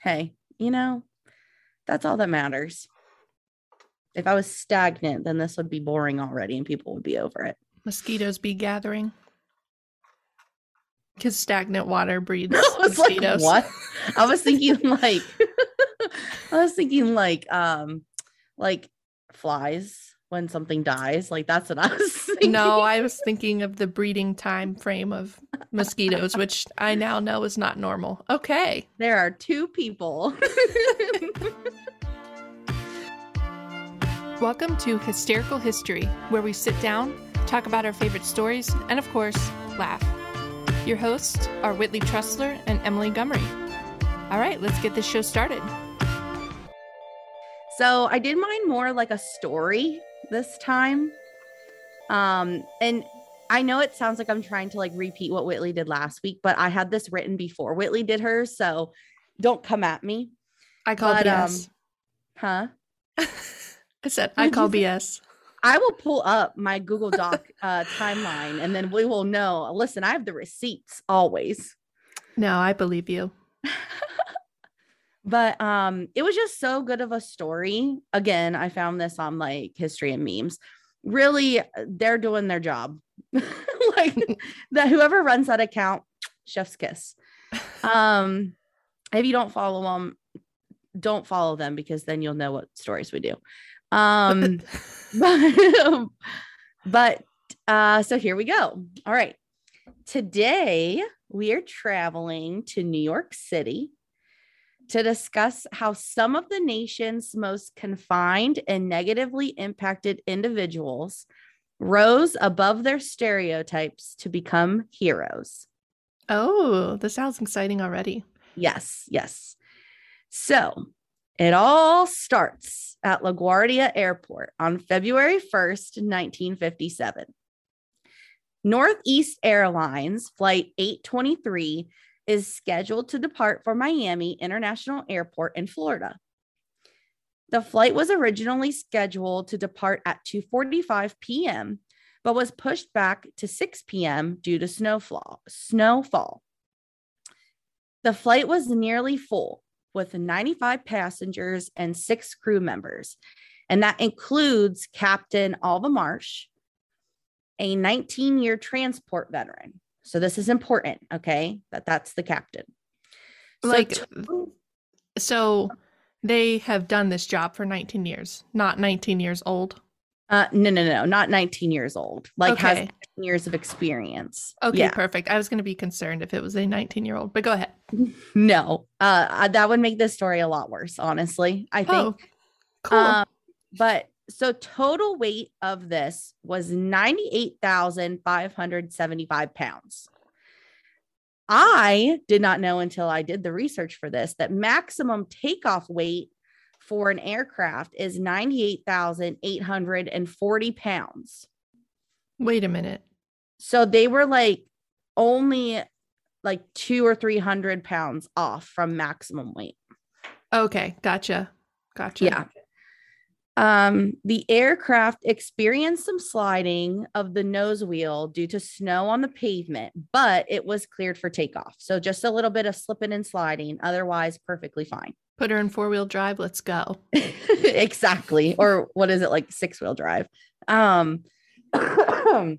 hey, you know, that's all that matters. If I was stagnant, then this would be boring already and people would be over it. Mosquitoes be gathering. Because stagnant water breeds I mosquitoes. like, what? I was thinking like I was thinking like um like flies when something dies. Like that's what I was thinking. No, I was thinking of the breeding time frame of mosquitoes, which I now know is not normal. Okay. there are two people. Welcome to Hysterical History, where we sit down, talk about our favorite stories, and of course, laugh. Your hosts are Whitley Trussler and Emily Gummery. All right, let's get this show started. So I did mine more like a story this time. Um, and I know it sounds like I'm trying to like repeat what Whitley did last week, but I had this written before Whitley did hers, so don't come at me. I call But, um, BS. Huh? I said, I call? BS. I will pull up my Google Doc uh, timeline and then we will know. Listen, I have the receipts always. No, I believe you. But um it was just so good of a story. Again, I found this on like history and memes. Really, they're doing their job. like that whoever runs that account, chef's kiss. Um if you don't follow them, don't follow them because then you'll know what stories we do. Um but, but uh so here we go. All right. Today we are traveling to New York City to discuss how some of the nation's most confined and negatively impacted individuals rose above their stereotypes to become heroes. oh, this sounds exciting already. Yes, yes. So it all starts at LaGuardia Airport on February 1st, 1957. Northeast Airlines Flight 823 is scheduled to depart for Miami International Airport in Florida. The flight was originally scheduled to depart at 2:45 p.m., but was pushed back to 6 p.m. due to snowfall. Snowfall. The flight was nearly full with 95 passengers and six crew members, and that includes Captain Alva Marsh, a 19 year transport veteran. So, this is important, okay? That that's the captain. So Like, to- So they have done this job for 19 years, not 19 years old. uh, no, no, no, not 19 years old, like has Okay. 19 years of experience. Okay, Yeah. perfect. I was going to be concerned if it was a 19 year old, but go ahead. No, uh, uh, that would make this story a lot worse, honestly. I think. Oh, cool. Um, but so total weight of this was 98,575 pounds. I did not know until I did the research for this that maximum takeoff weight for an aircraft is 98,840 pounds. Wait a minute. So they were like only like two or 300 pounds off from maximum weight. Okay, gotcha. Gotcha. Yeah. Um, the aircraft experienced some sliding of the nose wheel due to snow on the pavement, but it was cleared for takeoff. So just a little bit of slipping and sliding, otherwise perfectly fine. Put her in four wheel drive. Let's go. exactly. Or what is it like six wheel drive? Um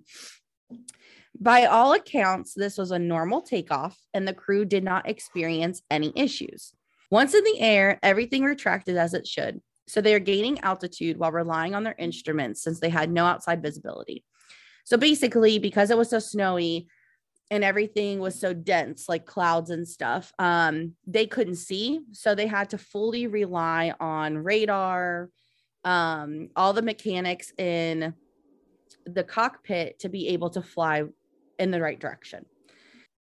by all accounts, this was a normal takeoff and the crew did not experience any issues. Once in the air, everything retracted as it should. So they are gaining altitude while relying on their instruments since they had no outside visibility. So basically, because it was so snowy and everything was so dense, like clouds and stuff, um, they couldn't see. So they had to fully rely on radar, um, all the mechanics in the cockpit to be able to fly in the right direction.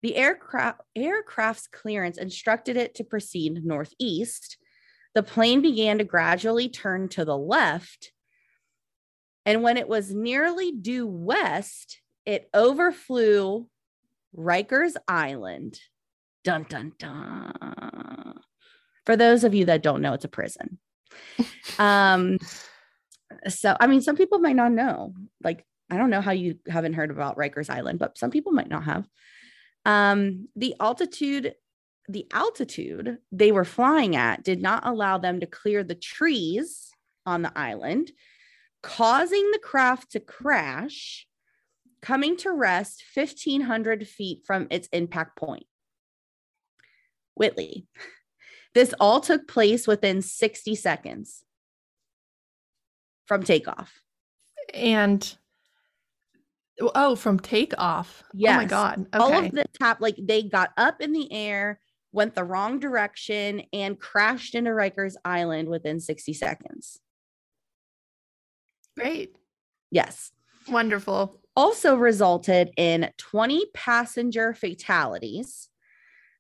The aircraft aircraft's clearance instructed it to proceed northeast. The plane began to gradually turn to the left. And when it was nearly due west, it overflew Rikers Island. Dun dun dun. For those of you that don't know, it's a prison. um so I mean some people might not know. Like I don't know how you haven't heard about Rikers Island, but some people might not have. Um the altitude the altitude they were flying at did not allow them to clear the trees on the island, causing the craft to crash, coming to rest 1,500 feet from its impact point. Whitley, this all took place within 60 seconds from takeoff. And oh, from takeoff. Yes. Oh my god. Okay. All of the top, like they got up in the air, went the wrong direction, and crashed into Rikers Island within 60 seconds. Great. Yes. Wonderful. Also resulted in 20 passenger fatalities,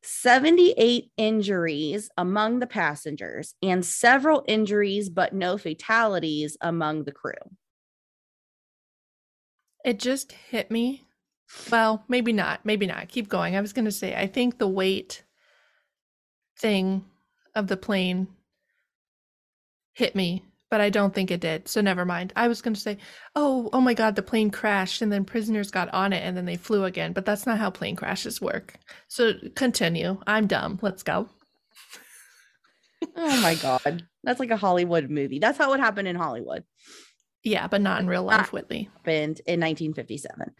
78 injuries among the passengers, and several injuries, but no fatalities among the crew. It just hit me. Well, maybe not. Maybe not. Keep going. I was going to say, I think the weight thing of the plane hit me, but I don't think it did. So never mind. I was going to say, oh, oh my God, the plane crashed and then prisoners got on it and then they flew again. But that's not how plane crashes work. So continue. I'm dumb. Let's go. Oh my God. That's like a Hollywood movie. That's how it happened in Hollywood. Yeah, but not in real life, Whitley. happened in 1957.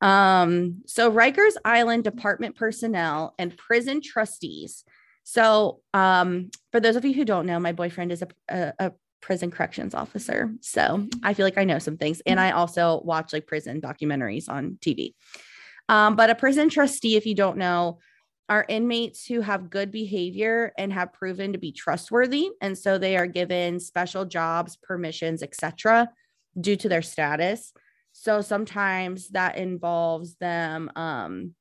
Um, so Rikers Island Department personnel and prison trustees. So, um, for those of you who don't know, my boyfriend is a, a, a prison corrections officer. So I feel like I know some things, and I also watch like prison documentaries on TV. Um, but a prison trustee, if you don't know, are inmates who have good behavior and have proven to be trustworthy and so they are given special jobs permissions etc due to their status so sometimes that involves them um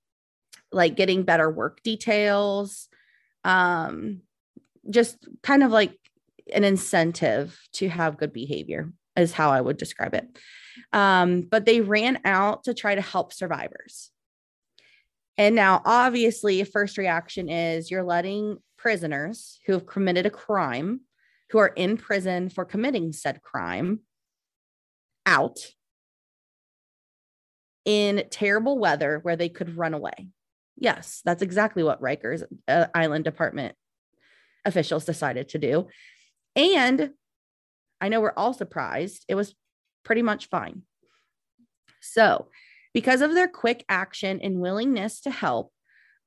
like getting better work details um just kind of like an incentive to have good behavior is how i would describe it um but they ran out to try to help survivors and now, obviously, first reaction is you're letting prisoners who have committed a crime, who are in prison for committing said crime, out in terrible weather where they could run away. Yes, that's exactly what Rikers uh, Island Department officials decided to do. And I know we're all surprised, it was pretty much fine. So, because of their quick action and willingness to help,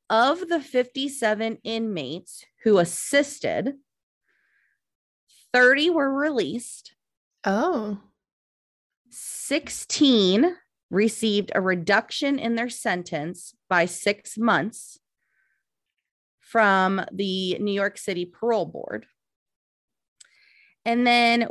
of the 57 inmates who assisted, 30 were released. Oh. 16 received a reduction in their sentence by six months from the New York City Parole Board. And then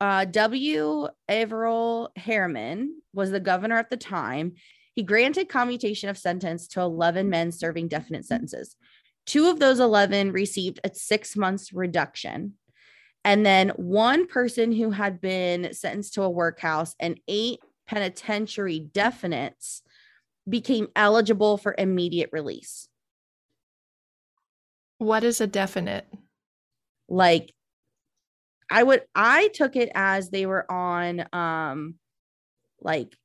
uh, W. Averell Harriman was the governor at the time. He granted commutation of sentence to 11 men serving definite sentences. Two of those 11 received a six months reduction. And then one person who had been sentenced to a workhouse and eight penitentiary definites became eligible for immediate release. What is a definite? Like I would I took it as they were on um like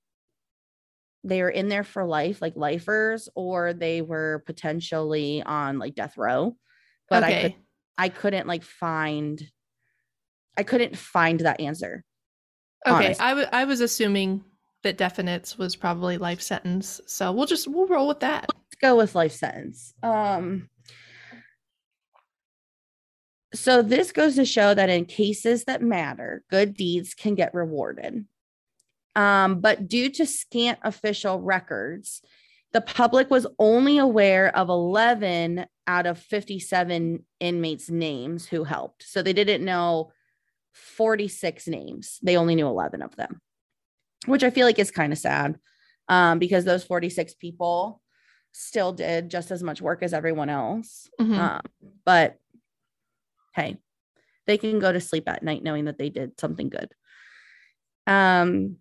they were in there for life, like lifers, or they were potentially on like death row. But okay. I could I couldn't like find I couldn't find that answer. Okay. honest. I, w- I was assuming that definites was probably life sentence. So we'll just we'll roll with that. Let's go with life sentence. Um so this goes to show that in cases that matter, good deeds can get rewarded. Um, but due to scant official records, the public was only aware of 11 out of 57 inmates' names who helped. So they didn't know 46 names. They only knew 11 of them, which I feel like is kind of sad um, because those 46 people still did just as much work as everyone else. Mhm. Um, but hey, they can go to sleep at night knowing that they did something good. Um,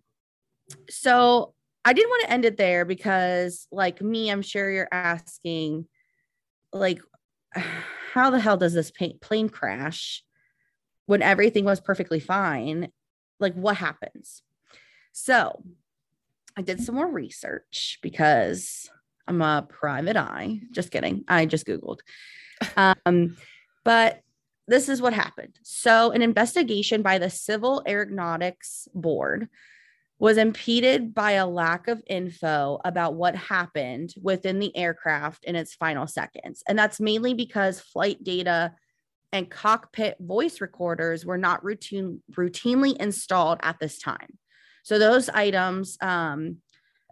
so I didn't want to end it there because, like me, I'm sure you're asking, like, how the hell does this plane crash when everything was perfectly fine? Like, what happens? So I did some more research because I'm a private eye. Just kidding. I just Googled. Um, but this is what happened. So, an investigation by the Civil Aeronautics Board was impeded by a lack of info about what happened within the aircraft in its final seconds. And that's mainly because flight data and cockpit voice recorders were not routine, routinely installed at this time. So those items, um,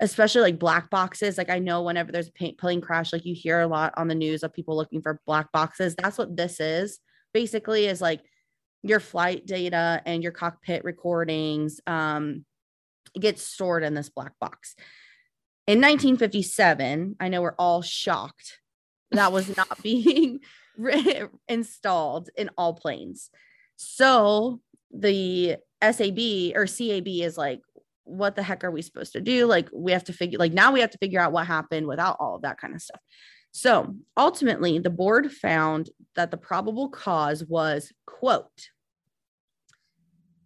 especially like black boxes, like I know whenever there's a plane crash, like you hear a lot on the news of people looking for black boxes. That's what this is. Basically, is like your flight data and your cockpit recordings um, gets stored in this black box. In 1957, I know we're all shocked that was not being installed in all planes. So the SAB or CAB is like, what the heck are we supposed to do? Like, we have to figure, like, now we have to figure out what happened without all of that kind of stuff. So ultimately, the board found that the probable cause was, quote,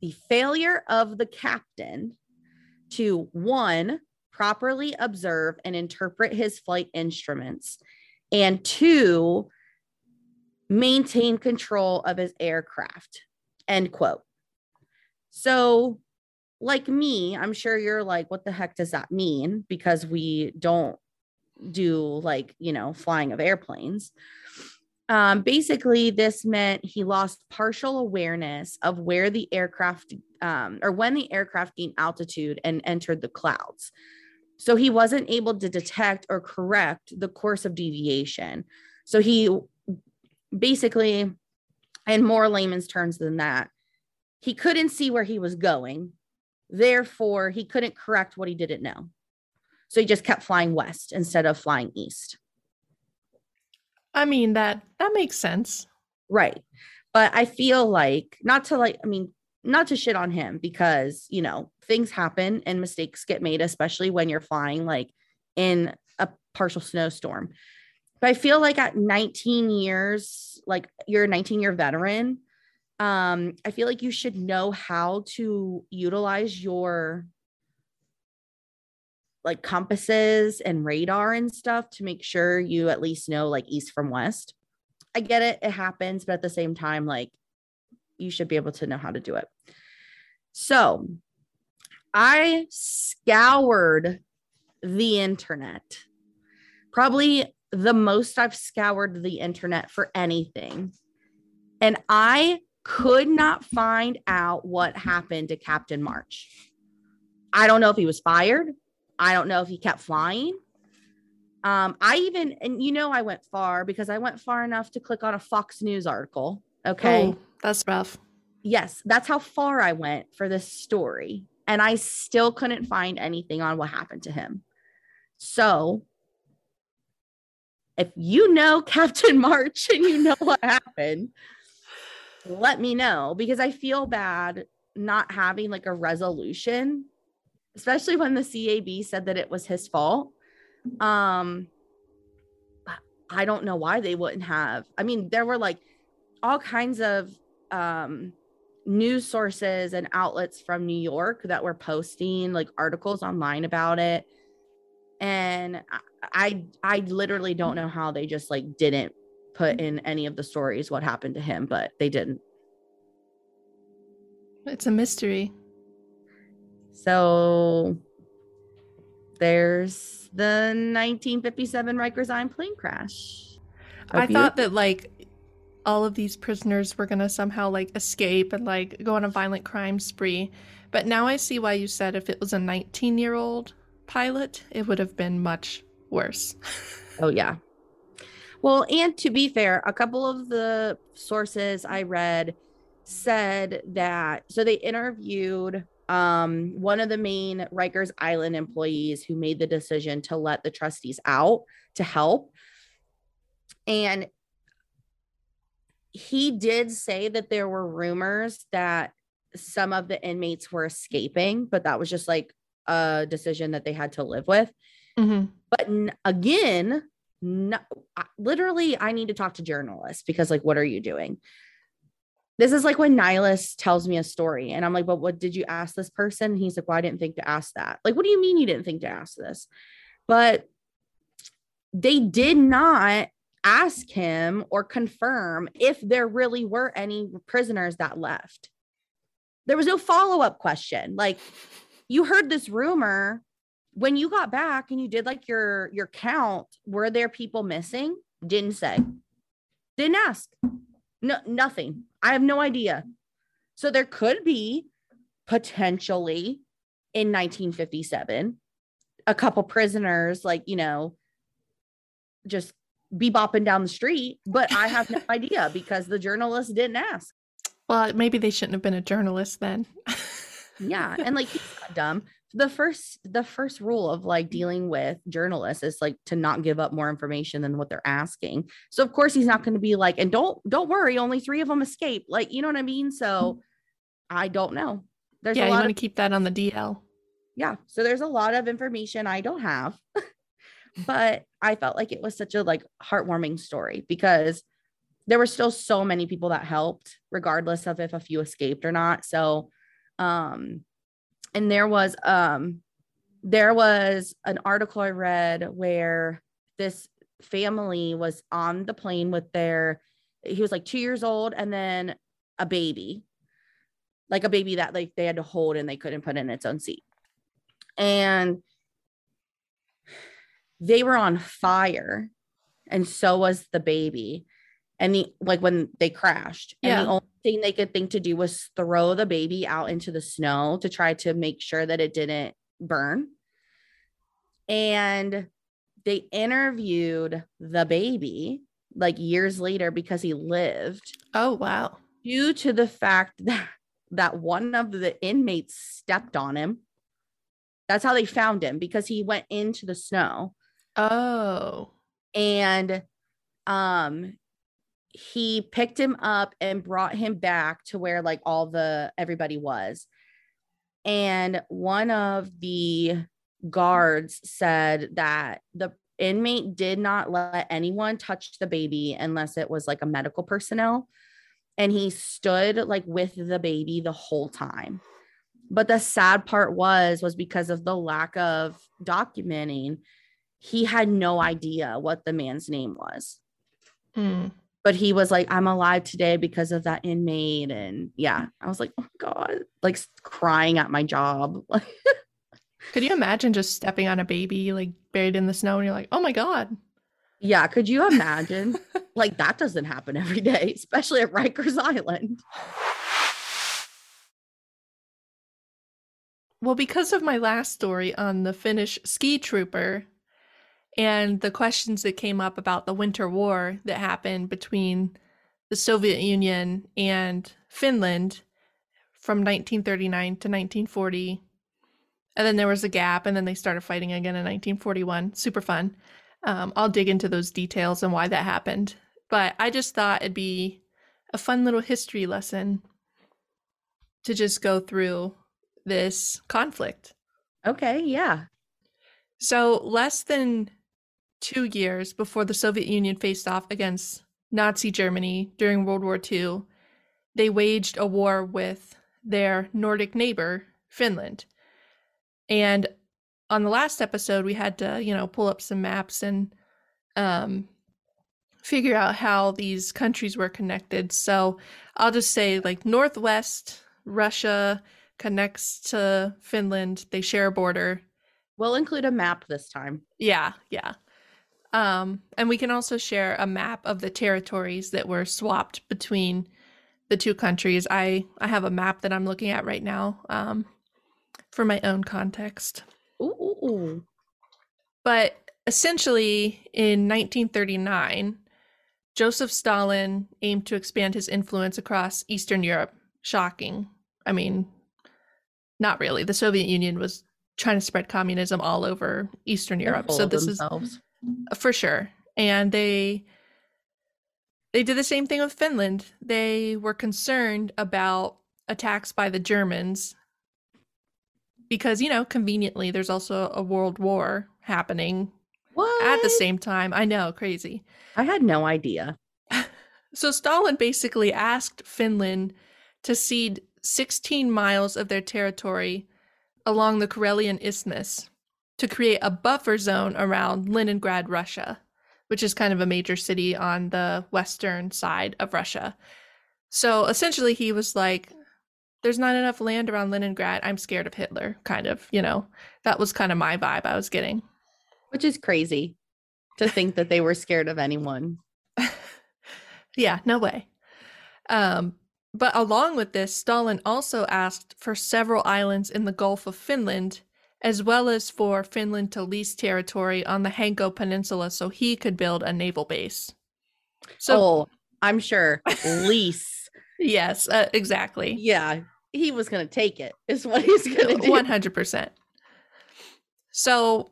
the failure of the captain to one, properly observe and interpret his flight instruments, and two, maintain control of his aircraft. End quote. So, like me, I'm sure you're like, what the heck does that mean? Because we don't do like, you know, flying of airplanes. Um, basically, this meant he lost partial awareness of where the aircraft um, or when the aircraft gained altitude and entered the clouds. So he wasn't able to detect or correct the course of deviation. So he basically, in more layman's terms than that, he couldn't see where he was going. Therefore, he couldn't correct what he didn't know. So he just kept flying west instead of flying east. I mean that that makes sense. Right. But I feel like not to like I mean not to shit on him because, you know, things happen and mistakes get made especially when you're flying like in a partial snowstorm. But I feel like at 19 years, like you're a 19 year veteran, um, I feel like you should know how to utilize your like compasses and radar and stuff to make sure you at least know like east from west. I get it, it happens, but at the same time, like you should be able to know how to do it. So I scoured the internet probably the most I've scoured the internet for anything. And I could not find out what happened to Captain Marsh. I don't know if he was fired. I don't know if he kept flying. Um, I even, and you know, I went far because I went far enough to click on a Fox News article. Okay. Oh, that's rough. Yes, that's how far I went for this story. And I still couldn't find anything on what happened to him. So if you know Captain Marsh and you know what happened, let me know because I feel bad not having like a resolution, especially when the CAB said that it was his fault. Um, I don't know why they wouldn't have. I mean, there were like all kinds of um news sources and outlets from New York that were posting like articles online about it. And I I literally don't know how they just like didn't put mm-hmm. in any of the stories what happened to him, but they didn't. It's a mystery. So there's the 1957 Rikers Island plane crash. Hope I you- thought that like all of these prisoners were gonna somehow like escape and like go on a violent crime spree. But now I see why you said if it was a 19 year old pilot, it would have been much worse. oh, yeah. Well, and to be fair, a couple of the sources I read said that so they interviewed um, one of the main Rikers Island employees who made the decision to let the trustees out to help. And he did say that there were rumors that some of the inmates were escaping, but that was just like a decision that they had to live with. Mm-hmm. But again, no, literally, I need to talk to journalists because, like, what are you doing? This is like when Nihilus tells me a story, and I'm like, but what did you ask this person? He's like, well, I didn't think to ask that. Like, what do you mean you didn't think to ask this? But they did not ask him or confirm if there really were any prisoners that left. There was no follow up question. Like, you heard this rumor when you got back and you did like your your count were there people missing? Didn't say. Didn't ask. No nothing. I have no idea. So there could be potentially in 1957 a couple prisoners like you know just be bopping down the street but i have no idea because the journalist didn't ask. Well maybe they shouldn't have been a journalist then. Yeah and like he's not dumb the first the first rule of like dealing with journalists is like to not give up more information than what they're asking. So of course he's not going to be like and don't don't worry only three of them escaped. Like you know what i mean? So i don't know. There's yeah, a lot you want to keep that on the dl yeah so there's a lot of information i don't have but i felt like it was such a like heartwarming story because there were still so many people that helped regardless of if a few escaped or not. So um and there was um there was an article I read where this family was on the plane with their he was like 2 years old and then a baby like a baby that like they had to hold and they couldn't put in its own seat. And they were on fire and so was the baby. And the like when they crashed. And yeah. the only thing they could think to do was throw the baby out into the snow to try to make sure that it didn't burn. And they interviewed the baby like years later because he lived oh wow. due to the fact that that one of the inmates stepped on him. That's how they found him because he went into the snow. Oh. And um he picked him up and brought him back to where like all the everybody was. And one of the guards said that the inmate did not let anyone touch the baby unless it was like a medical personnel. And he stood like with the baby the whole time. But the sad part was was because of the lack of documenting, he had no idea what the man's name was. Mm but he was like, I'm alive today because of that inmate. And yeah, I was like, oh God, like crying at my job. could you imagine just stepping on a baby like buried in the snow and you're like, oh my God? Yeah, could you imagine? like that doesn't happen every day, especially at Rikers Island. Well, because of my last story on the Finnish ski trooper, and the questions that came up about the Winter War that happened between the Soviet Union and Finland from 1939 to 1940. And then there was a gap, and then they started fighting again in 1941. Super fun. Um, I'll dig into those details and why that happened. But I just thought it'd be a fun little history lesson to just go through this conflict. Okay, yeah. So, less than two years before the Soviet Union faced off against Nazi Germany during World War II, they waged a war with their Nordic neighbor, Finland. And on the last episode, we had to, you know, pull up some maps and um, figure out how these countries were connected. So I'll just say, like, Northwest Russia connects to Finland, they share a border. We'll include a map this time. Yeah, yeah. Um, and we can also share a map of the territories that were swapped between the two countries. I, I have a map that I'm looking at right now um, for my own context. Ooh. But essentially, in 1939, Joseph Stalin aimed to expand his influence across Eastern Europe. Shocking. I mean, not really. The Soviet Union was trying to spread communism all over Eastern Europe. So this themselves. is for sure. And they they did the same thing with Finland. They were concerned about attacks by the Germans because, you know, conveniently there's also a world war happening what? at the same time. I know, crazy. I had no idea. so Stalin basically asked Finland to cede 16 miles of their territory along the Karelian Isthmus to create a buffer zone around Leningrad, Russia. which is kind of a major city on the western side of Russia. So essentially, he was like, There's not enough land around Leningrad. I'm scared of Hitler, kind of, you know. That was kind of my vibe I was getting. Which is crazy to think that they were scared of anyone. yeah, no way. Um, but along with this, Stalin also asked for several islands in the Gulf of Finland, as well as for Finland to lease territory on the Hanko Peninsula so he could build a naval base. So, oh, I'm sure lease. yes, uh, exactly. Yeah, he was going to take it, is what he's going to do. 100%. So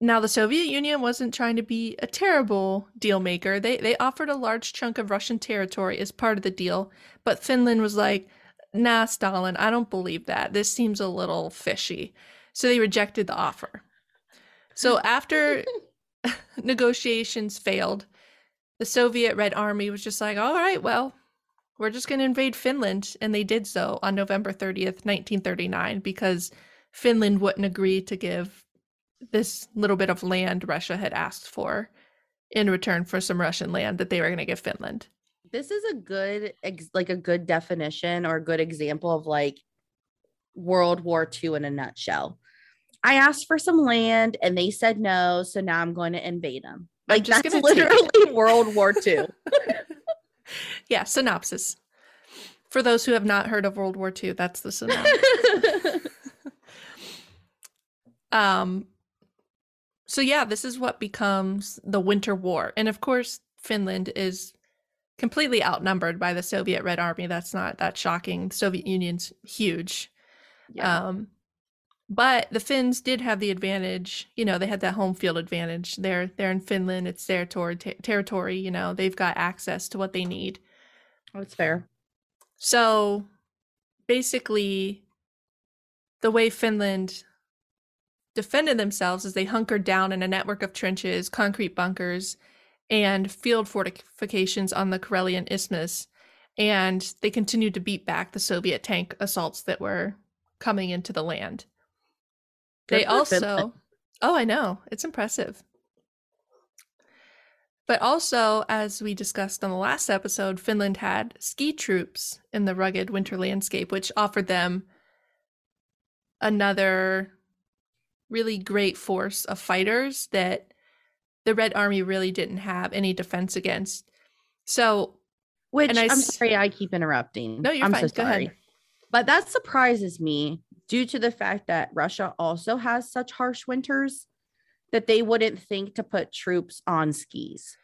now, the Soviet Union wasn't trying to be a terrible deal maker. They they offered a large chunk of Russian territory as part of the deal, but Finland was like, "Nah, Stalin, I don't believe that. This seems a little fishy." So they rejected the offer. So after negotiations failed, the Soviet Red Army was just like, "All right, well, we're just going to invade Finland," and they did so on November 30th, 1939 because Finland wouldn't agree to give this little bit of land Russia had asked for in return for some Russian land that they were going to give Finland. This is a good like a good definition or a good example of like World War II in a nutshell. I asked for some land and they said no, so now I'm going to invade them. Like that's literally World War II. yeah, synopsis. For those who have not heard of World War II, that's the synopsis. um so yeah, this is what becomes the Winter War. And of course, Finland is completely outnumbered by the Soviet Red Army. That's not that shocking. The Soviet Union's huge. Yeah. Um, but the Finns did have the advantage. You know, they had that home field advantage. They're they're in Finland. It's their ter- territory. You know, they've got access to what they need. That's fair. So, basically, the way Finland defended themselves as they hunkered down in a network of trenches, concrete bunkers, and field fortifications on the Karelian Isthmus. And they continued to beat back the Soviet tank assaults that were coming into the land. Good they also, oh, I know, it's impressive. But also, as we discussed on the last episode, Finland had ski troops in the rugged winter landscape, which offered them another really great force of fighters that the Red Army really didn't have any defense against. So, which I, am sorry, I keep interrupting. No, you're I'm fine. So sorry. But that surprises me due to the fact that Russia also has such harsh winters that they wouldn't think to put troops on skis.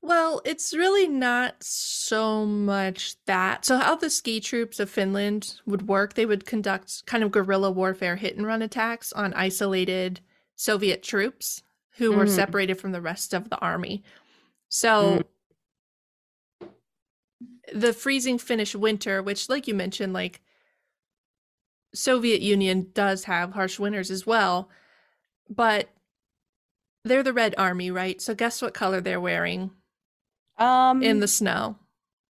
Well, it's really not so much that. So, how the ski troops of Finland would work, they would conduct kind of guerrilla warfare hit and run attacks on isolated Soviet troops who mm. were separated from the rest of the army. So, mm. the freezing Finnish winter, which, like you mentioned, like Soviet Union does have harsh winters as well, but they're the Red Army, right? So, guess what color they're wearing? Um in the snow.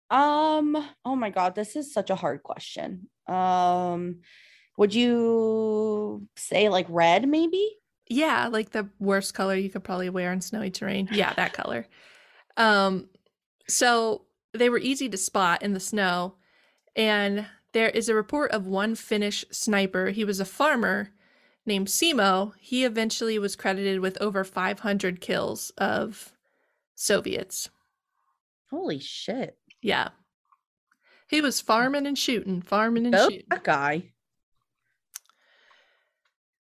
Um oh my god, this is such a hard question. Um would you say like red maybe? Yeah, like the worst color you could probably wear in snowy terrain. Yeah, that color. Um so they were easy to spot in the snow and there is a report of one Finnish sniper. He was a farmer named Simo. He eventually was credited with over 500 kills of Soviets. Holy shit. Yeah. He was farming and shooting, farming and oh, shooting. That guy.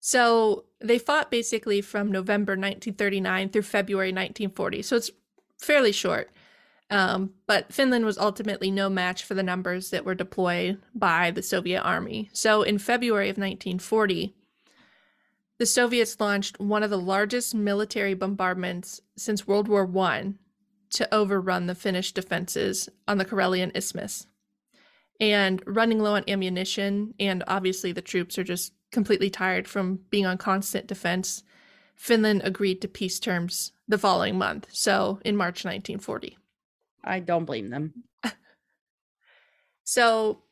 So they fought basically from November 1939 through February 1940. So it's fairly short. Um, but Finland was ultimately no match for the numbers that were deployed by the Soviet army. So in February of 1940, the Soviets launched one of the largest military bombardments since World War I to overrun the Finnish defenses on the Karelian Isthmus. And running low on ammunition, and obviously the troops are just completely tired from being on constant defense, Finland agreed to peace terms the following month, so in March 1940. I don't blame them. so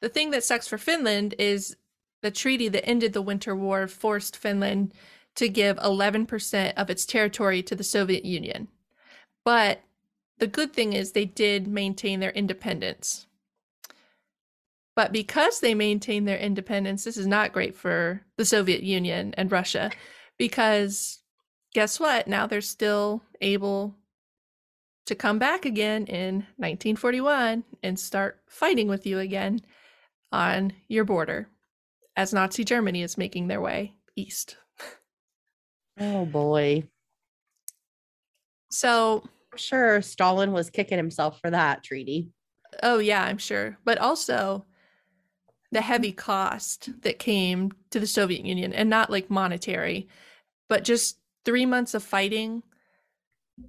the thing that sucks for Finland is the treaty that ended the Winter War forced Finland to give 11% of its territory to the Soviet Union. But the good thing is they did maintain their independence. But because they maintain their independence, this is not great for the Soviet Union and Russia because guess what? Now they're still able to come back again in 1941 and start fighting with you again on your border as Nazi Germany is making their way east. Oh boy. So, I'm sure Stalin was kicking himself for that treaty. oh, yeah, I'm sure. But also the heavy cost that came to the Soviet Union, and not like monetary, but just three months of fighting.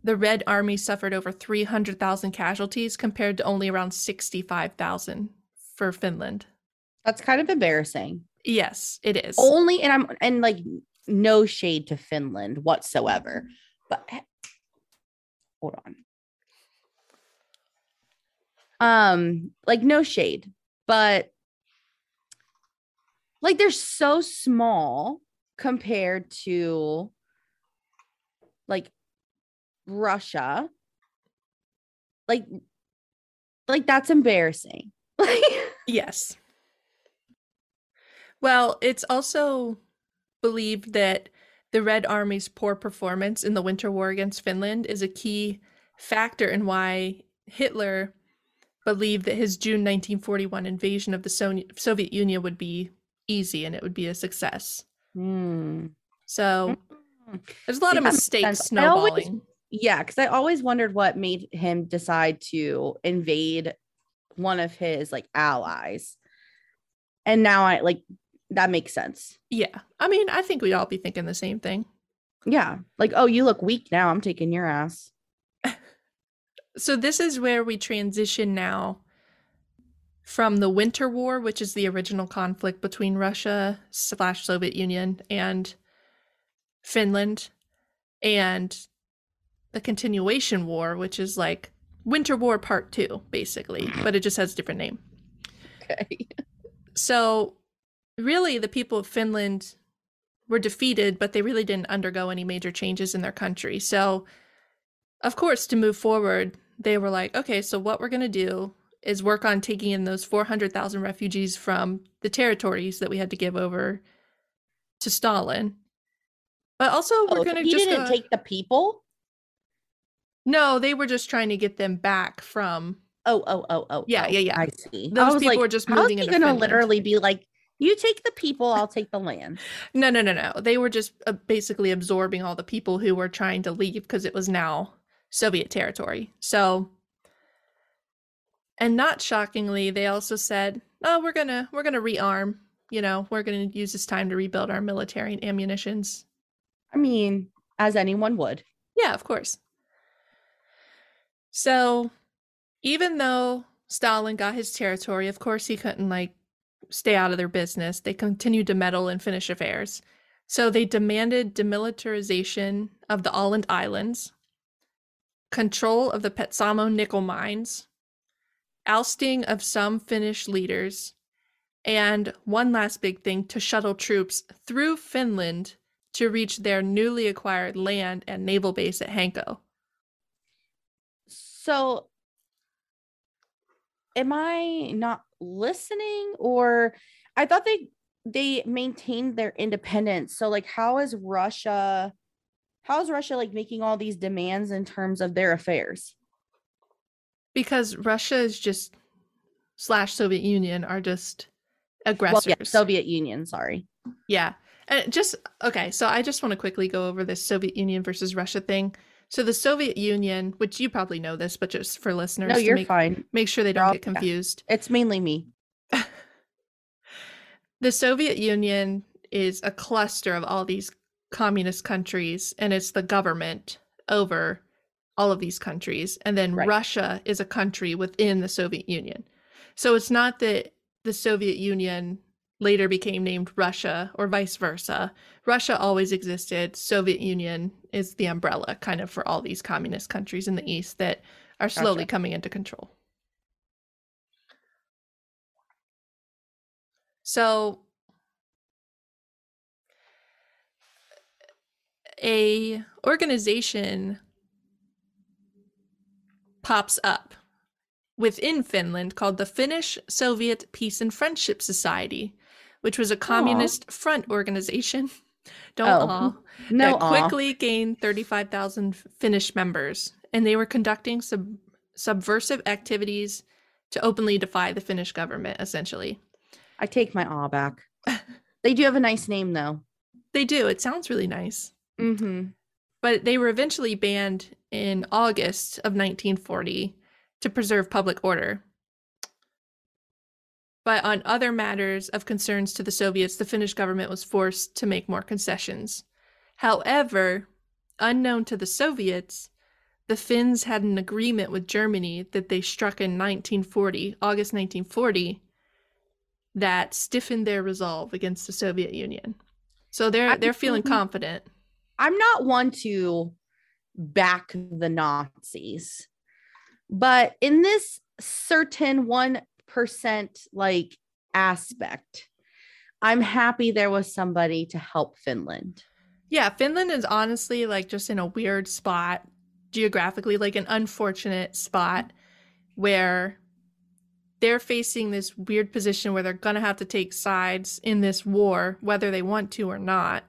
The Red Army suffered over 300,000 casualties compared to only around 65,000 for Finland. That's kind of embarrassing. Yes, it is. Only and I'm and like no shade to Finland whatsoever. But hold on. Um, like no shade, but like they're so small compared to like Russia. Like like that's embarrassing. Yes. Well, it's also believed that the Red Army's poor performance in the Winter War against Finland is a key factor in why Hitler believed that his June 1941 invasion of the So- Soviet Union would be easy and it would be a success. hmm. So Mm. there's a lot of mistakes. I always- Yeah, because I always wondered what made him decide to invade one of his like allies. And now I like that makes sense. Yeah. I mean, I think we'd all be thinking the same thing. Yeah. Like, oh, you look weak now. I'm taking your ass. So this is where we transition now from the Winter War, which is the original conflict between Russia slash Soviet Union and Finland, and the continuation war, which is like Winter War Part Two, basically, but it just has a different name. Okay. So, really, the people of Finland were defeated, but they really didn't undergo any major changes in their country. So, of course, to move forward, they were like, okay, so what we're going to do is work on taking in those 400,000 refugees from the territories that we had to give over to Stalin. But also, Oh, we're so going to he just. didn't go- take the people. no, they were just trying to get them back from. Oh, oh, oh, oh. Yeah, oh, yeah, yeah. I see. Those I was people like, were just moving he into gonna literally be like, you take the people, I'll take the land. No, no, no, no. They were just uh, basically absorbing all the people who were trying to leave because it was now Soviet territory. So, and not shockingly, they also said, "Oh, we're gonna we're gonna rearm. You know, we're gonna use this time to rebuild our military and ammunitions." I mean, as anyone would. Yeah, of course. So, even though Stalin got his territory, of course he couldn't like stay out of their business. They continued to meddle in Finnish affairs. So they demanded demilitarization of the Åland Islands, control of the Petsamo nickel mines, ousting of some Finnish leaders, and one last big thing to shuttle troops through Finland to reach their newly acquired land and naval base at Hanko. So am I not listening or I thought they they maintained their independence. So like how is Russia how is Russia like making all these demands in terms of their affairs? Because Russia is just slash Soviet Union are just Well, aggressors. yeah, Soviet Union, sorry. Yeah. And just okay, so I just want to quickly go over this Soviet Union versus Russia thing. So the Soviet Union, which you probably know this, but just for listeners No, you're make, fine. make sure they don't all- get yeah. confused. It's mainly me. The Soviet Union is a cluster of all these communist countries, and it's the government over all of these countries. And then Right. Russia is a country within the Soviet Union. So it's not that the Soviet Union later became named Russia or vice versa. Russia always existed. Soviet Union is the umbrella kind of for all these communist countries in the East that are slowly Gotcha. coming into control. So a organization pops up within Finland called the Finnish Soviet Peace and Friendship Society, which was a communist Aww. front organization. Don't oh, aw. No, that quickly gained 35,000 Finnish members, and they were conducting sub- subversive activities to openly defy the Finnish government, essentially. I take my awe back. they do have a nice name, though. They do. It sounds really nice. Mm-hmm. But they were eventually banned in August of 1940 to preserve public order. But on other matters of concerns to the Soviets, the Finnish government was forced to make more concessions. However, unknown to the Soviets, the Finns had an agreement with Germany that they struck in 1940, August 1940, that stiffened their resolve against the Soviet Union. So they're they're feeling confident. I'm not one to back the Nazis. But in this certain 1% like aspect, I'm happy there was somebody to help Finland. Yeah, Finland is honestly like just in a weird spot geographically, like an unfortunate spot where they're facing this weird position where they're going to have to take sides in this war, whether they want to or not,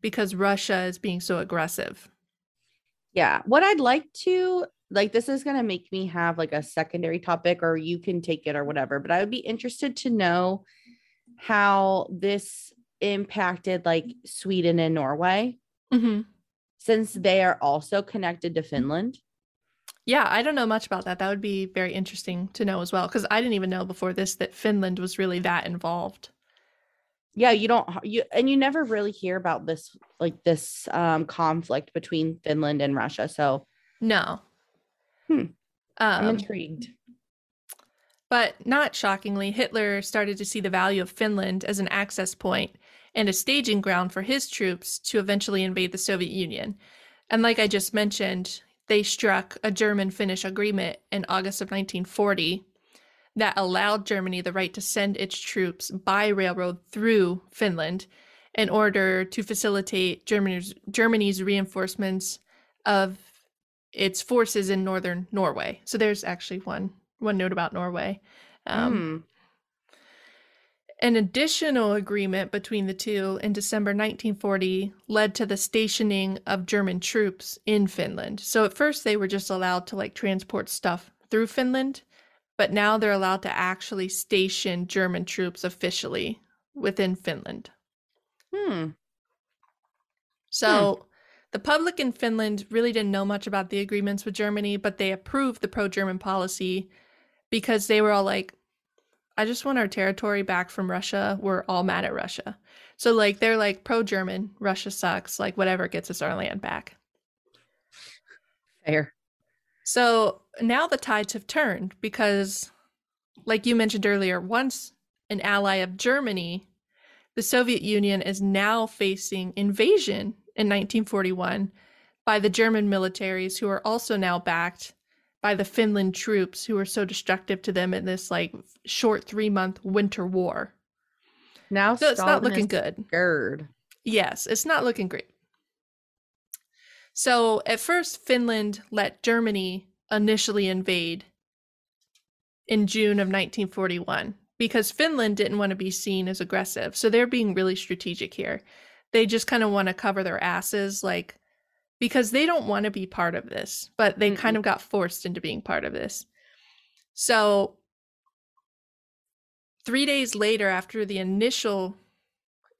because Russia is being so aggressive. Yeah. What I'd like to like this is going to make me have like a secondary topic or you can take it or whatever but i would be interested to know how this impacted like sweden and norway mm-hmm. since they are also connected to finland yeah i don't know much about that that would be very interesting to know as well because i didn't even know before this that finland was really that involved yeah you don't you and you never really hear about this like this um conflict between finland and russia so no Hmm. Um, I'm intrigued. But not shockingly, Hitler started to see the value of Finland as an access point and a staging ground for his troops to eventually invade the Soviet Union. And like I just mentioned, they struck a German Finnish agreement in August of 1940 that allowed Germany the right to send its troops by railroad through Finland in order to facilitate Germany's, Germany's reinforcements of its forces in northern Norway. So there's actually one one note about Norway. Um, mm. An additional agreement between the two in December 1940 led to the stationing of German troops in Finland. So at first they were just allowed to like transport stuff through Finland, but now they're allowed to actually station German troops officially within Finland. Hmm. So hmm. The public in Finland really didn't know much about the agreements with Germany, but they approved the pro German policy because they were all like, I just want our territory back from Russia. We're all mad at Russia. So, like, they're like pro German, Russia sucks, like, whatever gets us our land back. Fair. So now the tides have turned because, like you mentioned earlier, once an ally of Germany, the Soviet Union is now facing invasion in 1941 by the German militaries, who are also now backed by the Finland troops, who were so destructive to them in this like short three month winter war. Now, so it's not looking good. Scared. Yes, it's not looking great. So at first, Finland let Germany initially invade in June of 1941 because Finland didn't want to be seen as aggressive. So they're being really strategic here they just kind of want to cover their asses like because they don't want to be part of this but they mm kind of got forced into being part of this so 3 days later after the initial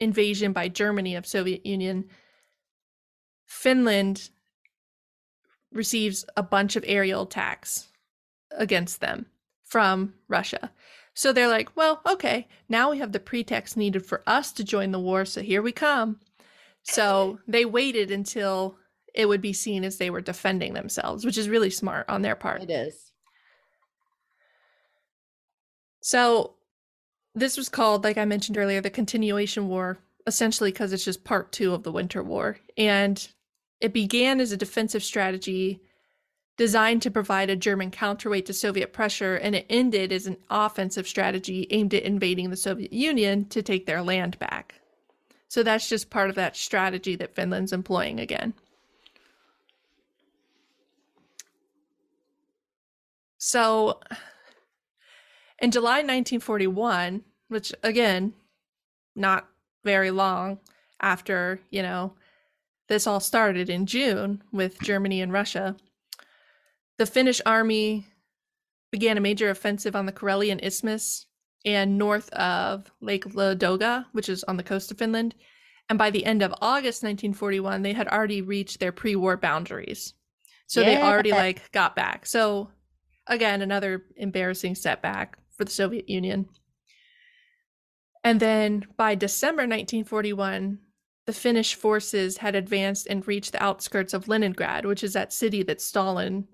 invasion by Germany of Soviet Union Finland receives a bunch of aerial attacks against them from Russia. So they're like, well, okay, now we have the pretext needed for us to join the war, so here we come. So they waited until it would be seen as they were defending themselves, which is really smart on their part. It is. So this was called, like I mentioned earlier, the continuation war, essentially because it's just part two of the Winter War. And it began as a defensive strategy designed to provide a German counterweight to Soviet pressure, and it ended as an offensive strategy aimed at invading the Soviet Union to take their land back. So that's just part of that strategy that Finland's employing again. So in July 1941, which again, not very long after, you know, this all started in June with Germany and Russia, the Finnish army began a major offensive on the Karelian Isthmus and north of Lake Ladoga, which is on the coast of Finland. And by the end of August 1941, they had already reached their pre-war boundaries. So yeah. they already like got back. So again, another embarrassing setback for the Soviet Union. And then by December 1941, the Finnish forces had advanced and reached the outskirts of Leningrad, which is that city that Stalin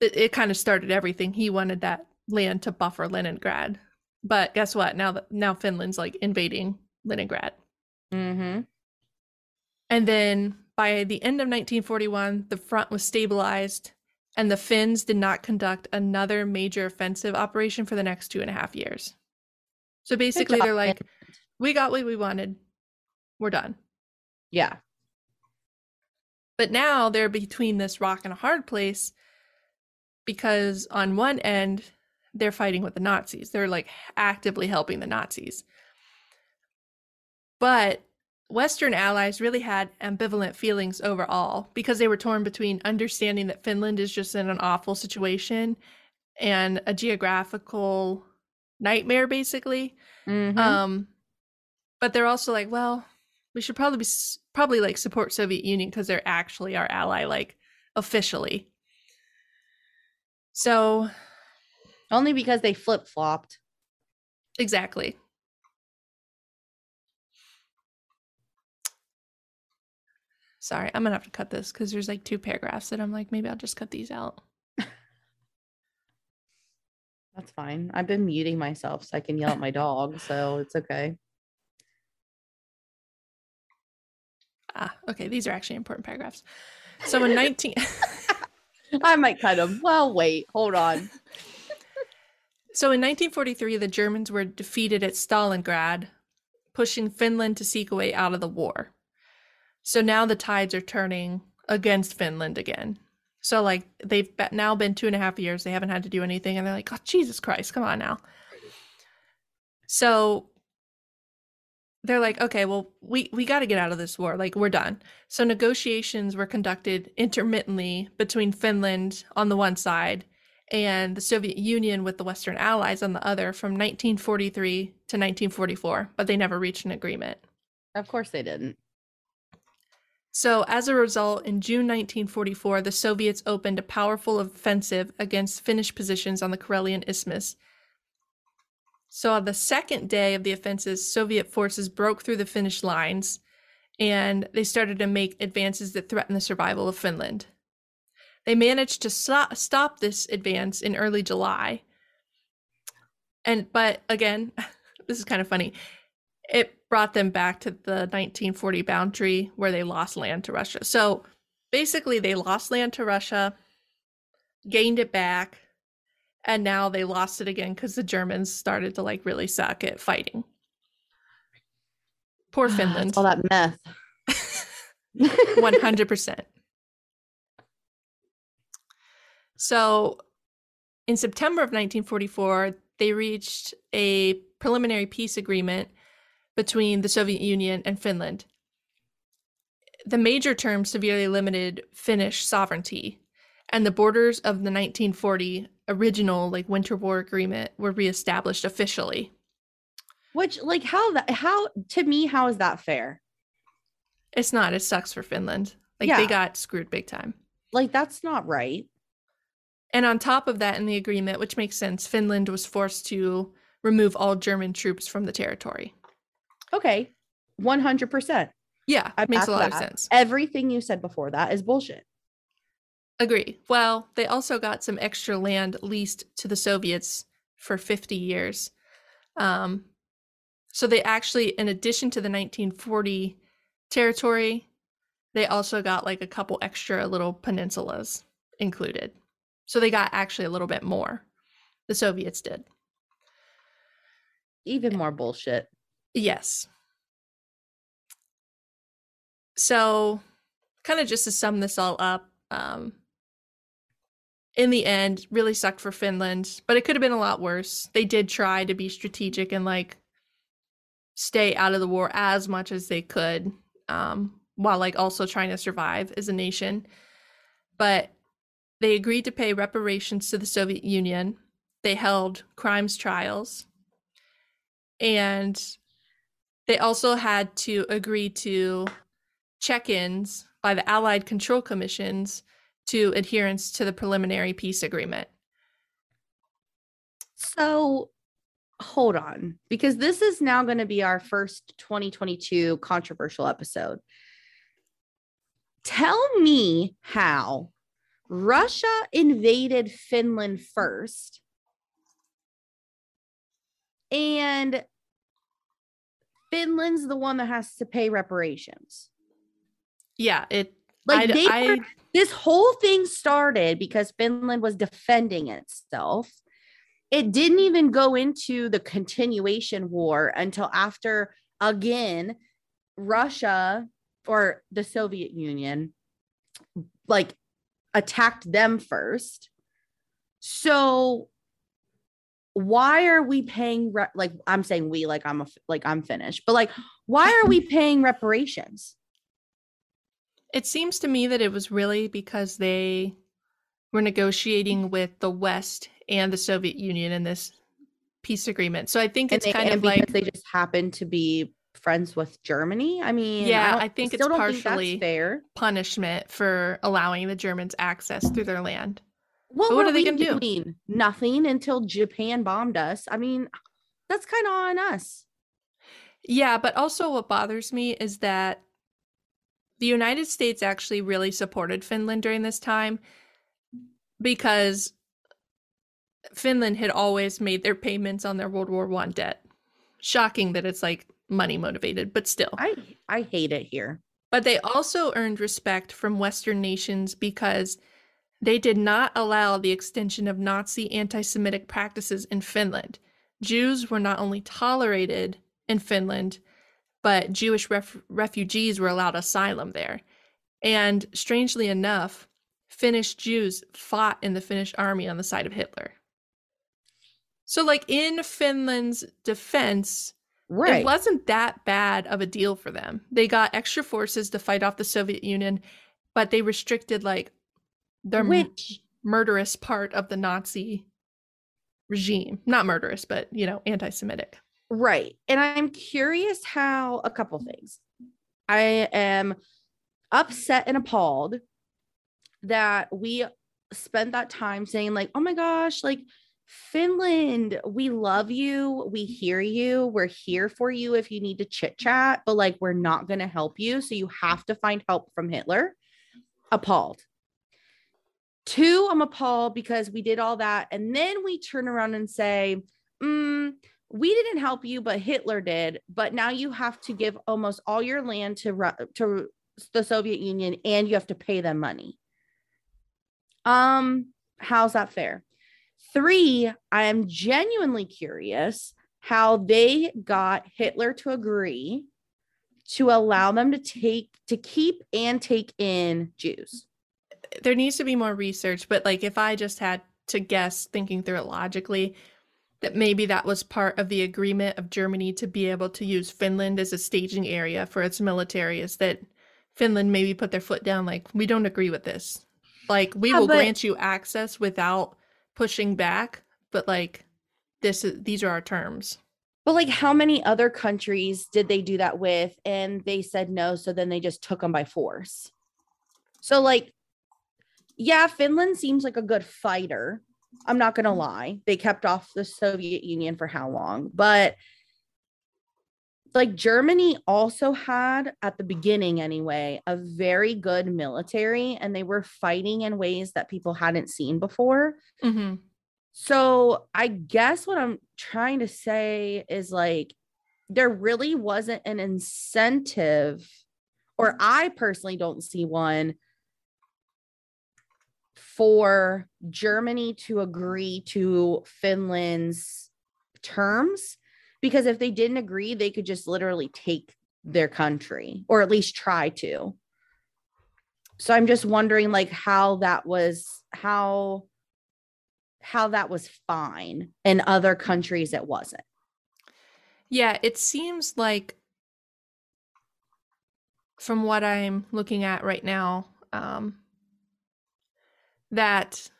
it, it kind of started everything. He wanted that land to buffer Leningrad. But guess what? Now that now Finland's like invading Leningrad. Mm-hmm. And then by the end of 1941, the front was stabilized, and the Finns did not conduct another major offensive operation for the next two and a half years. So basically, they're like, we got what we wanted. We're done. Yeah. But now they're between this rock and a hard place because on one end they're fighting with the Nazis. They're like actively helping the Nazis. But Western allies really had ambivalent feelings overall because they were torn between understanding that Finland is just in an awful situation and a geographical nightmare, basically. Mm-hmm. Um, but they're also like, well, we should probably be probably like support Soviet Union because they're actually our ally, like officially. So only because they flip flopped. Exactly. Sorry, I'm gonna have to cut this because there's like two paragraphs that I'm like, maybe I'll just cut these out. That's fine. I've been muting myself so I can yell at my dog, so it's okay. Ah, okay. These are actually important paragraphs. So in 19 I might cut them. Well, wait, hold on. so in 1943, the Germans were defeated at Stalingrad, pushing Finland to seek a way out of the war. So now the tides are turning against Finland again. So like they've now been two and a half years, they haven't had to do anything, and they're like, "Oh Jesus Christ, come on now." So they're like, okay, well, we we got to get out of this war. Like we're done. So negotiations were conducted intermittently between Finland on the one side and the Soviet Union with the Western Allies on the other from 1943 to 1944, but they never reached an agreement. Of course they didn't. So, as a result, in June 1944, the Soviets opened a powerful offensive against Finnish positions on the Karelian Isthmus so on the second day of the offenses, Soviet forces broke through the Finnish lines and they started to make advances that threatened the survival of Finland. They managed to stop, stop this advance in early July. And but again, this is kind of funny. It brought them back to the 1940 boundary where they lost land to Russia. So basically they lost land to Russia, gained it back, and now they lost it again because the Germans started to like really suck at fighting. Poor Finland. all that meth. One hundred percent. So, in September of 1944, they reached a preliminary peace agreement between the Soviet Union and Finland. The major terms severely limited Finnish sovereignty, and the borders of the 1940 original like winter war agreement were reestablished officially. Which like how that how to me how is that fair? It's not. It sucks for finland. Like yeah. they got screwed big time. Like that's not right. And on top of that in the agreement which makes sense finland was forced to remove all german troops from the territory. Okay. 100% yeah. It makes a lot that. of sense. Everything you said before that is bullshit Agree. Well, they also got some extra land leased to the Soviets for 50 years. Um, so they actually, in addition to the 1940 territory, they also got like a couple extra little peninsulas included. So they got actually a little bit more. The Soviets did. Even more bullshit. Yes. so kind of just to sum this all up, um, in the end, really sucked for Finland, but it could have been a lot worse. They did try to be strategic and like stay out of the war as much as they could, um, while like also trying to survive as a nation. But they agreed to pay reparations to the Soviet Union. They held crimes trials. And they also had to agree to check ins by the Allied Control Commissions to adherence to the preliminary peace agreement. So hold on, because this is now going to be our first 2022 controversial episode. Tell me how Russia invaded Finland first. And Finland's the one that has to pay reparations. Yeah, it like I, they I, were, this whole thing started because Finland was defending itself. It didn't even go into the continuation war until after again Russia or the Soviet Union like attacked them first. So why are we paying re- like I'm saying we like I'm a like I'm finished, but like why are we paying reparations? It seems to me that it was really because they were negotiating with the West and the Soviet Union in this peace agreement. So I think it's they, kind of like they just happen to be friends with Germany. I mean, yeah, I, I think it's don't think partially that's fair. punishment for allowing the Germans access through their land. What, what are they gonna do? doing? Nothing until Japan bombed us. I mean, that's kind of on us. Yeah, but also what bothers me is that the United States actually really supported Finland during this time because Finland had always made their payments on their World War One debt. Shocking that it's like money motivated, but still. I I hate it here. But they also earned respect from Western nations because they did not allow the extension of Nazi anti Semitic practices in Finland. Jews were not only tolerated in Finland, but Jewish ref- refugees were allowed asylum there. And strangely enough, Finnish Jews fought in the Finnish army on the side of Hitler. So, like in Finland's defense, Right. it wasn't that bad of a deal for them. They got extra forces to fight off the Soviet Union, but they restricted like the m- murderous part of the Nazi regime. Not murderous, but you know, anti-Semitic. Right. And I'm curious how a couple things. I am upset and appalled that we spent that time saying, like, oh my gosh, like Finland, we love you. We hear you. We're here for you if you need to chit chat, but like, we're not going to help you. So you have to find help from Hitler. Appalled. Two, I'm appalled because we did all that. And then we turn around and say, mm, we didn't help you, but Hitler did. But now you have to give almost all your land to to the Soviet Union, and you have to pay them money. Um, how's that fair? Three, I am genuinely curious how they got Hitler to agree to allow them to take to keep and take in Jews. There needs to be more research, but like if I just had to guess thinking through it logically, that maybe that was part of the agreement of Germany to be able to use Finland as a staging area for its military is that Finland maybe put their foot down like we don't agree with this. Like we Yeah, will but- grant you access without pushing back, but like this is these are our terms. But like, how many other countries did they do that with? And they said no. So then they just took them by force. So, like, yeah, Finland seems like a good fighter. I'm not going to lie. They kept off the Soviet Union for how long? But like, Germany also had, at the beginning anyway, a very good military and they were fighting in ways that people hadn't seen before. Mm-hmm. So I guess what I'm trying to say is like there really wasn't an incentive, or I personally don't see one for Germany to agree to Finland's terms because if they didn't agree, they could just literally take their country or at least try to. So I'm just wondering like how that was how how that was fine in other countries it wasn't. Yeah, it seems like from what I'm looking at right now, um, that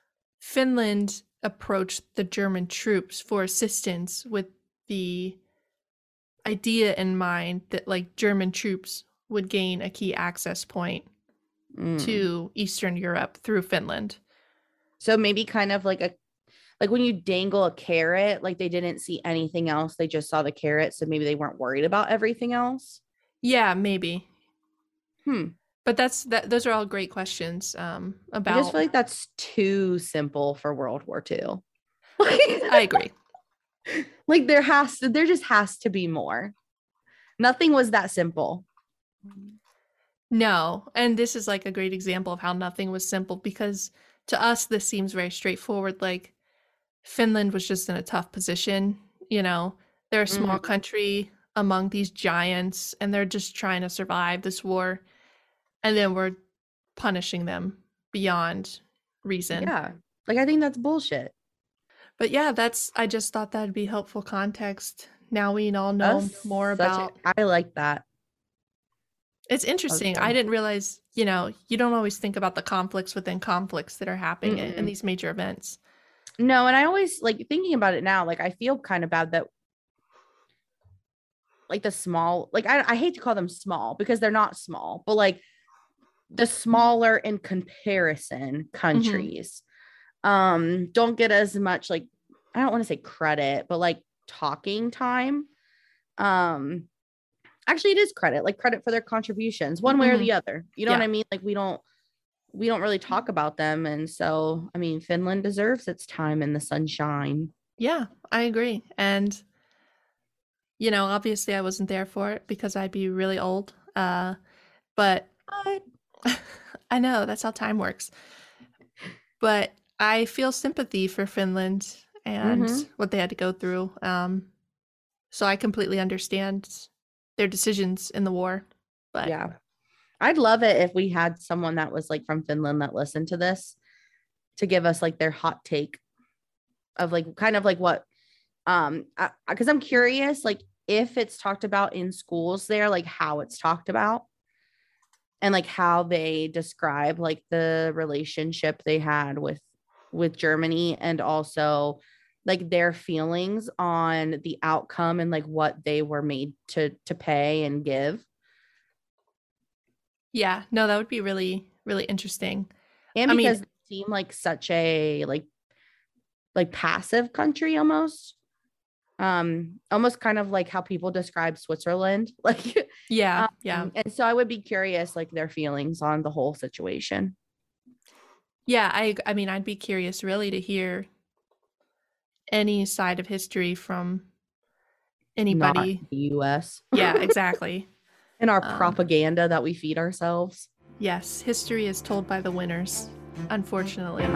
Finland approached the German troops for assistance with the idea in mind that like German troops would gain a key access point Mm. to Eastern Europe through Finland. So maybe kind of like a like when you dangle a carrot, like they didn't see anything else, they just saw the carrot, so maybe they weren't worried about everything else. Yeah, maybe. Hmm. But that's that those are all great questions um about I just feel like that's too simple for World War II. I agree. like there has to there just has to be more. Nothing was that simple. No, and this is like a great example of how nothing was simple because to us this seems very straightforward like Finland was just in a tough position, you know. They're a small Mhm. country among these giants and they're just trying to survive this war and then we're punishing them beyond reason. Yeah. Like I think that's bullshit. But yeah, that's I just thought that'd be helpful context. Now we all know That's more about I like that. It's interesting. Okay. I didn't realize, you know, you don't always think about the conflicts within conflicts that are happening in, in these major events. No, and I always like thinking about it now, like I feel kind of bad that like the small, like I, I hate to call them small because they're not small, but like the smaller in comparison countries um don't get as much like I don't want to say credit, but like talking time. Um actually it is credit, like credit for their contributions, one way or Mhm. the other. You know what I mean? Like we don't we don't really talk about them. And so I mean Finland deserves its time in the sunshine. Yeah, I agree. And you know, obviously I wasn't there for it because I'd be really old. Uh but But I know that's how time works. But I feel sympathy for Finland and Mhm. what they had to go through. Um so I completely understand their decisions in the war. But yeah. I'd love it if we had someone that was like from Finland that listened to this to give us like their hot take of like kind of like what um because I'm curious like if it's talked about in schools there like how it's talked about and like how they describe like the relationship they had with with Germany and also like their feelings on the outcome and like what they were made to to pay and give. Yeah, no, that would be really, really interesting. and I mean- because they seem like such a like like passive country almost um almost kind of like how people describe switzerland like Yeah, um, yeah, and so i would be curious like their feelings on the whole situation yeah. I, I mean, I'd be curious really to hear any side of history from not anybody. the us Yeah, exactly. and our Um, propaganda that we feed ourselves yes, history is told by the winners, unfortunately.